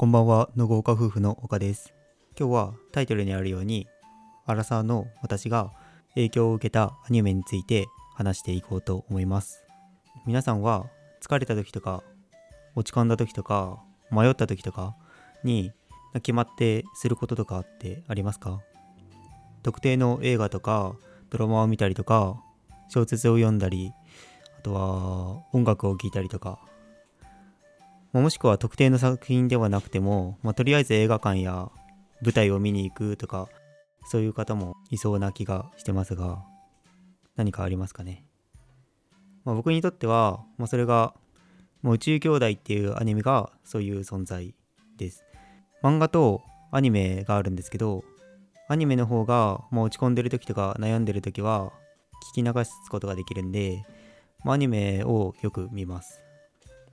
こんばんは、のごか夫婦の岡です。今日はタイトルにあるように、アラサーの私が影響を受けたアニメについて話していこうと思います。皆さんは疲れた時とか、落ち込んだ時とか、迷った時とかに決まってすることとかってありますか？特定の映画とかドラマを見たりとか、小説を読んだり、あとは音楽を聴いたりとか、もしくは特定の作品ではなくても、まあ、とりあえず映画館や舞台を見に行くとかそういう方もいそうな気がしてますが何かありますかね、まあ、僕にとっては、まあ、それがもう宇宙兄弟っていうアニメがそういう存在です。漫画とアニメがあるんですけどアニメの方がもう落ち込んでる時とか悩んでる時は聞き流すことができるんで、まあ、アニメをよく見ます。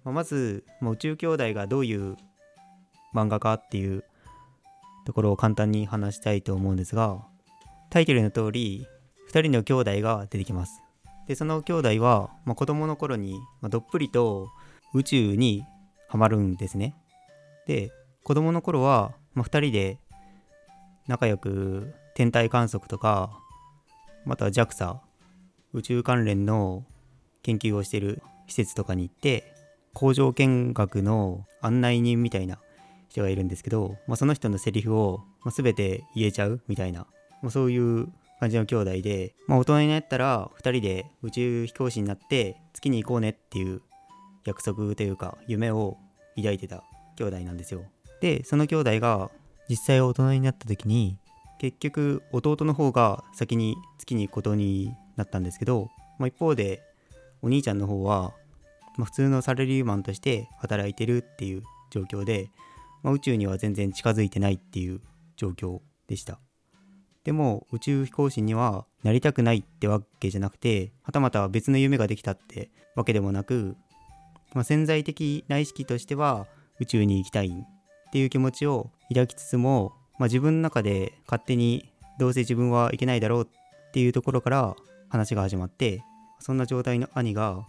ままず、まあ宇宙兄弟がどういう漫画かっていうところを簡単に話したいと思うんですがタイトルの通り2人の兄弟が出てきます。でその兄弟は、まあ、子供の頃に、まあどっぷりと宇宙にはまるんですね。で子供の頃は、まあ、2人で仲良く天体観測とかまたは JAXA 宇宙関連の研究をしている施設とかに行って工場見学の案内人みたいな人がいるんですけど、まあ、その人のセリフを、ま、全て言えちゃうみたいな、まあ、そういう感じの兄弟で、まあ、大人になったら2人で宇宙飛行士になって月に行こうねっていう約束というか夢を抱いてた兄弟なんですよ。でその兄弟が実際大人になった時に結局弟の方が先に月に行くことになったんですけど、まあ、一方でお兄ちゃんの方はまあ、普通のサラリーマンとして働いてるっていう状況で、まあ、宇宙には全然近づいてないっていう状況でした。でも宇宙飛行士にはなりたくないってわけじゃなくてはたまた別の夢ができたってわけでもなく、まあ、潜在的な意識としては宇宙に行きたいっていう気持ちを抱きつつも、まあ、自分の中で勝手にどうせ自分はいけないだろうっていうところから話が始まってそんな状態の兄が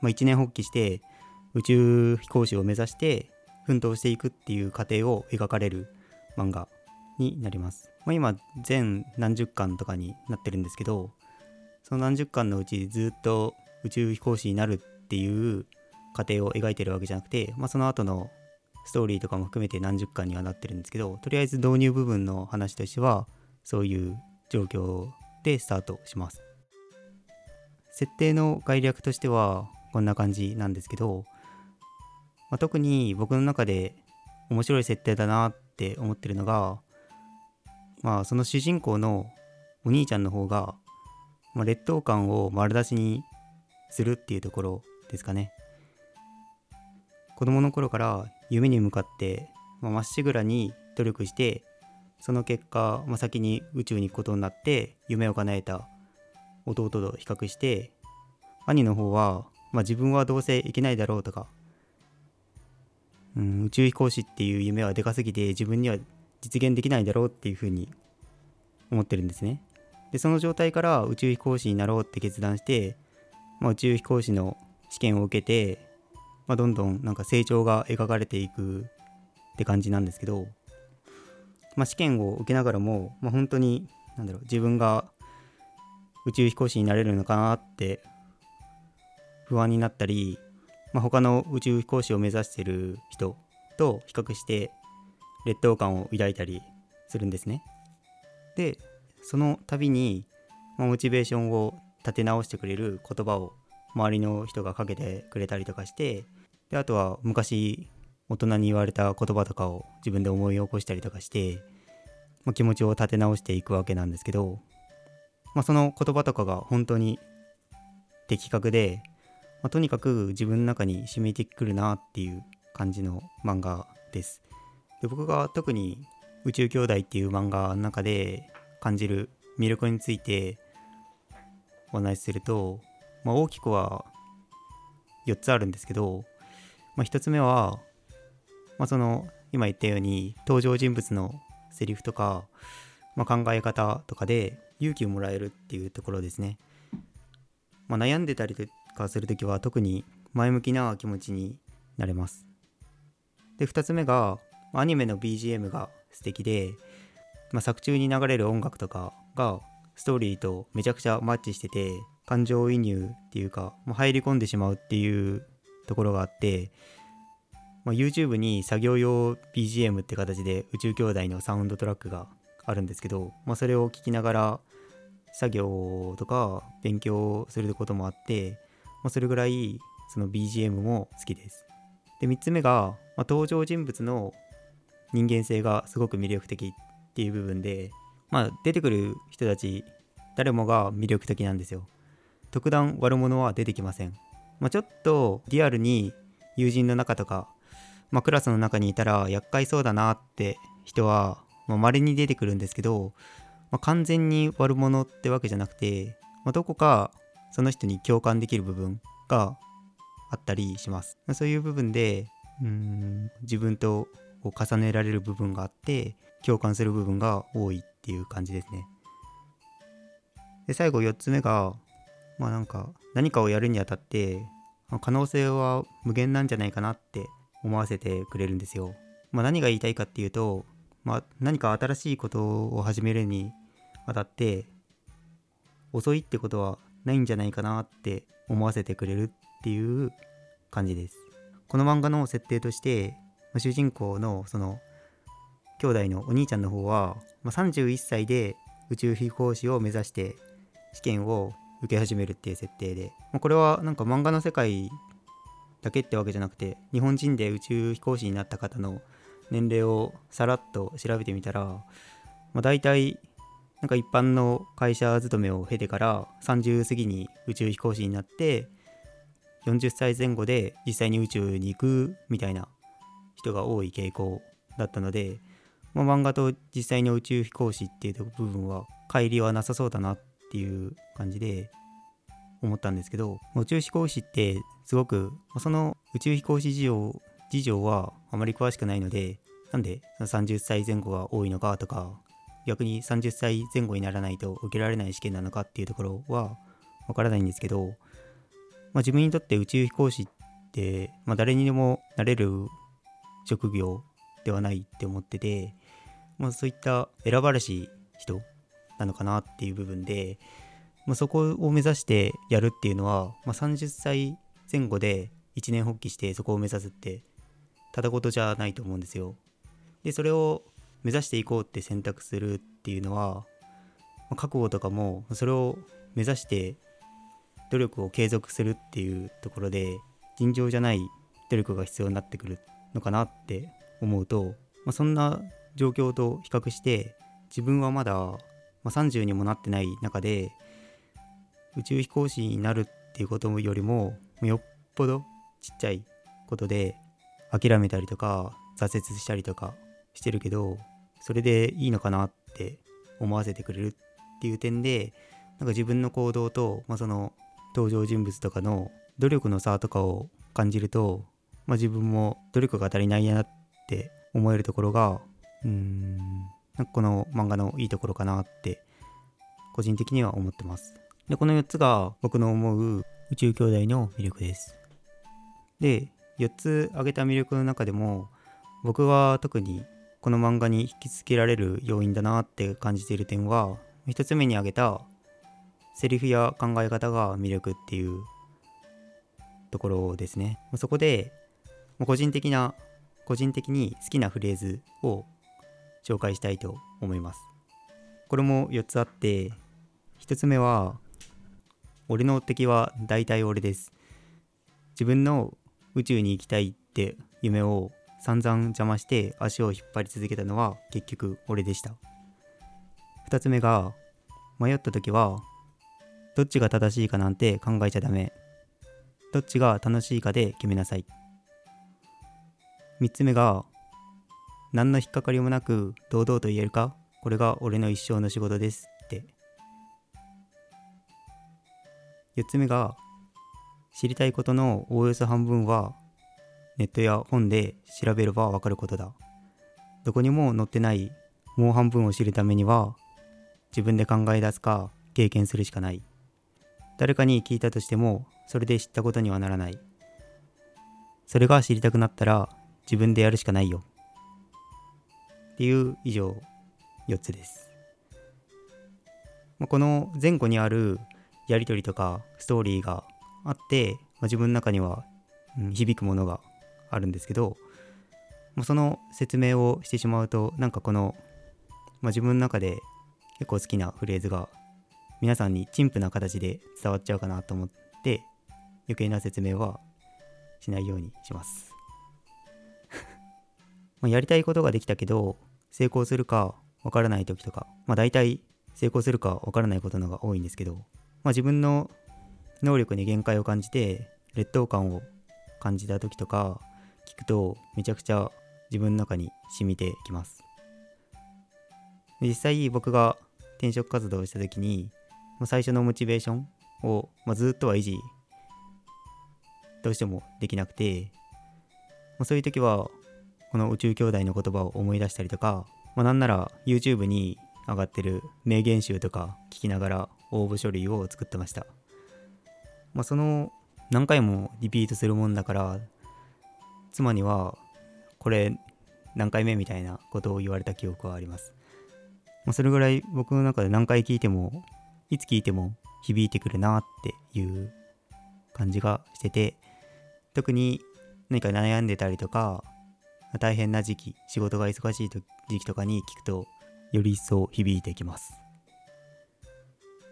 まあ、一年発起して宇宙飛行士を目指して奮闘していくっていう過程を描かれる漫画になります。まあ、今全何十巻とかになってるんですけどその何十巻のうちずっと宇宙飛行士になるっていう過程を描いてるわけじゃなくて、まあ、その後のストーリーとかも含めて何十巻にはなってるんですけどとりあえず導入部分の話としてはそういう状況でスタートします。設定の概略としてはこんな感じなんですけど、まあ、特に僕の中で面白い設定だなって思ってるのが、まあ、その主人公のお兄ちゃんの方が、まあ、劣等感を丸出しにするっていうところですかね。子供の頃から夢に向かってまあっしぐらに努力してその結果、まあ、先に宇宙に行くことになって夢を叶えた弟と比較して兄の方はまあ、自分はどうせいけないだろうとか、うん、宇宙飛行士っていう夢はでかすぎて自分には実現できないだろうっていうふうに思ってるんですね。でその状態から宇宙飛行士になろうって決断して、まあ、宇宙飛行士の試験を受けて、まあ、どんどんなんか成長が描かれていくって感じなんですけど、まあ、試験を受けながらも、まあ、本当になんだろう自分が宇宙飛行士になれるのかなって不安になったり、まあ、他の宇宙飛行士を目指してる人と比較して劣等感を抱いたりするんですね。でその度に、まあ、モチベーションを立て直してくれる言葉を周りの人がかけてくれたりとかしてであとは昔大人に言われた言葉とかを自分で思い起こしたりとかして、まあ、気持ちを立て直していくわけなんですけど、まあ、その言葉とかが本当に的確でまあ、とにかく自分の中に染みてくるなっていう感じの漫画です。で僕が特に宇宙兄弟っていう漫画の中で感じる魅力についてお話しすると、まあ、大きくは4つあるんですけど、まあ、1つ目は、まあ、その今言ったように登場人物のセリフとか、まあ、考え方とかで勇気をもらえるっていうところですね。まあ、悩んでたりするときは特に前向きな気持ちになれます。で2つ目がアニメの BGM が素敵で、まあ、作中に流れる音楽とかがストーリーとめちゃくちゃマッチしてて感情移入っていうか、まあ、入り込んでしまうっていうところがあって、まあ、YouTube に作業用 BGM って形で宇宙兄弟のサウンドトラックがあるんですけど、まあ、それを聞きながら作業とか勉強することもあって、まあ、それぐらいその BGM も好きです。で3つ目が、まあ、登場人物の人間性がすごく魅力的っていう部分で、まあ、出てくる人たち誰もが魅力的なんですよ。特段悪者は出てきません。まあ、ちょっとリアルに友人の中とか、まあ、クラスの中にいたら厄介そうだなって人はまあ、稀に出てくるんですけど、まあ、完全に悪者ってわけじゃなくて、まあ、どこかその人に共感できる部分があったりします。そういう部分でうん自分とこう重ねられる部分があって共感する部分が多いっていう感じですね。で最後4つ目がまあなんか何かをやるにあたって可能性は無限なんじゃないかなって思わせてくれるんですよ。まあ、何が言いたいかっていうとまあ、何か新しいことを始めるにあたって遅いってことはないんじゃないかなって思わせてくれるっていう感じです。この漫画の設定として、主人公のその兄弟のお兄ちゃんの方は、まあ、31歳で宇宙飛行士を目指して試験を受け始めるっていう設定で、まあ、これはなんか漫画の世界だけってわけじゃなくて日本人で宇宙飛行士になった方の年齢をさらっと調べてみたら、まあ、大体なんか一般の会社勤めを経てから30過ぎに宇宙飛行士になって40歳前後で実際に宇宙に行くみたいな人が多い傾向だったので、まあ、漫画と実際の宇宙飛行士っていう部分は乖離はなさそうだなっていう感じで思ったんですけど宇宙飛行士ってすごくその宇宙飛行士事情事情はあまり詳しくないので、なんで30歳前後が多いのかとか、逆に30歳前後にならないと受けられない試験なのかっていうところはわからないんですけど、まあ、自分にとって宇宙飛行士って、まあ、誰にでもなれる職業ではないって思ってて、まあ、そういった選ばれし人なのかなっていう部分で、まあ、そこを目指してやるっていうのは、まあ、30歳前後で一年発起してそこを目指すってただ事じゃないと思うんですよ。でそれを目指していこうって選択するっていうのは、ま、覚悟とかもそれを目指して努力を継続するっていうところで尋常じゃない努力が必要になってくるのかなって思うと、まあ、そんな状況と比較して自分はまだ、まあ、30にもなってない中で宇宙飛行士になるっていうことよりもよっぽどちっちゃいことで諦めたりとか挫折したりとかしてるけどそれでいいのかなって思わせてくれるっていう点でなんか自分の行動と、まあ、その登場人物とかの努力の差とかを感じると、まあ、自分も努力が足りないなって思えるところがうんなんかこの漫画のいいところかなって個人的には思ってます。でこの4つが僕の思う宇宙兄弟の魅力です。で4つ挙げた魅力の中でも僕は特にこの漫画に引きつけられる要因だなって感じている点は1つ目に挙げたセリフや考え方が魅力っていうところですね。そこで個人的な個人的に好きなフレーズを紹介したいと思います。これも4つあって1つ目は俺の敵は大体俺です。自分の宇宙に行きたいって夢を散々邪魔して足を引っ張り続けたのは結局俺でした。2つ目が迷った時はどっちが正しいかなんて考えちゃダメ。どっちが楽しいかで決めなさい。3つ目が何の引っかかりもなく堂々と言えるか？これが俺の一生の仕事ですって。4つ目が知りたいことのおおよそ半分はネットや本で調べればわかることだ。どこにも載ってないもう半分を知るためには自分で考え出すか経験するしかない。誰かに聞いたとしてもそれで知ったことにはならない。それが知りたくなったら自分でやるしかないよ。っていう以上4つです。まあ、この前後にあるやり取りとかストーリーがあって、まあ、自分の中には、響くものがあるんですけど、まあ、その説明をしてしまうとなんかこの、まあ、自分の中で結構好きなフレーズが皆さんに陳腐な形で伝わっちゃうかなと思って余計な説明はしないようにします。まやりたいことができたけど成功するかわからない時とかまあ大体成功するかわからないことのが多いんですけど、まあ、自分の能力に限界を感じて劣等感を感じた時とか聞くとめちゃくちゃ自分の中に染みてきます実際僕が転職活動をした時に最初のモチベーションを、まあ、ずっとは維持どうしてもできなくて、まあ、そういう時はこの宇宙兄弟の言葉を思い出したりとか、まあ、なんなら YouTube に上がってる名言集とか聞きながら応募書類を作ってました。まあ、その何回もリピートするもんだから妻にはこれ何回目みたいなことを言われた記憶はあります。まあ、それぐらい僕の中で何回聞いてもいつ聞いても響いてくるなっていう感じがしてて特に何か悩んでたりとか大変な時期仕事が忙しい時期とかに聞くとより一層響いてきます。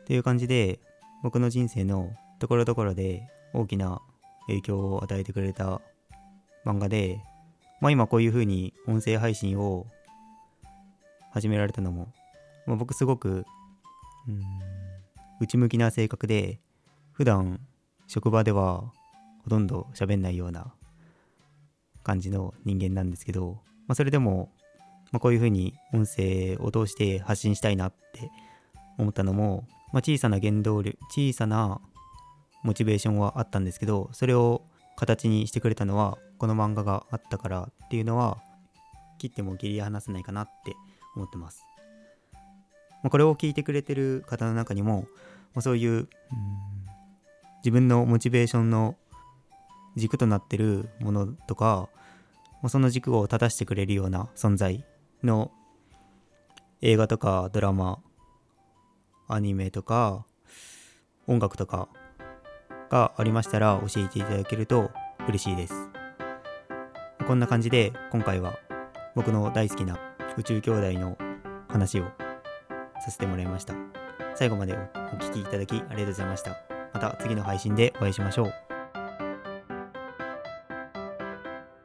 という感じで僕の人生のところどころで大きな影響を与えてくれた漫画で、まあ、今こういう風に音声配信を始められたのも、まあ、僕すごくうん内向きな性格で普段職場ではほとんど喋んないような感じの人間なんですけど、まあ、それでも、まあ、こういう風に音声を通して発信したいなって思ったのも、まあ、小さな原動力小さなモチベーションはあったんですけどそれを形にしてくれたのはこの漫画があったからっていうのは切っても切り離せないかなって思ってます。まあ、これを聞いてくれてる方の中にも、まあ、そういうう自分のモチベーションの軸となってるものとか、まあ、その軸を正してくれるような存在の映画とかドラマアニメとか音楽とかがありましたら教えていただけると嬉しいです。こんな感じで今回は僕の大好きな宇宙兄弟の話をさせてもらいました。最後までお聴きいただきありがとうございました。また次の配信でお会いしましょう。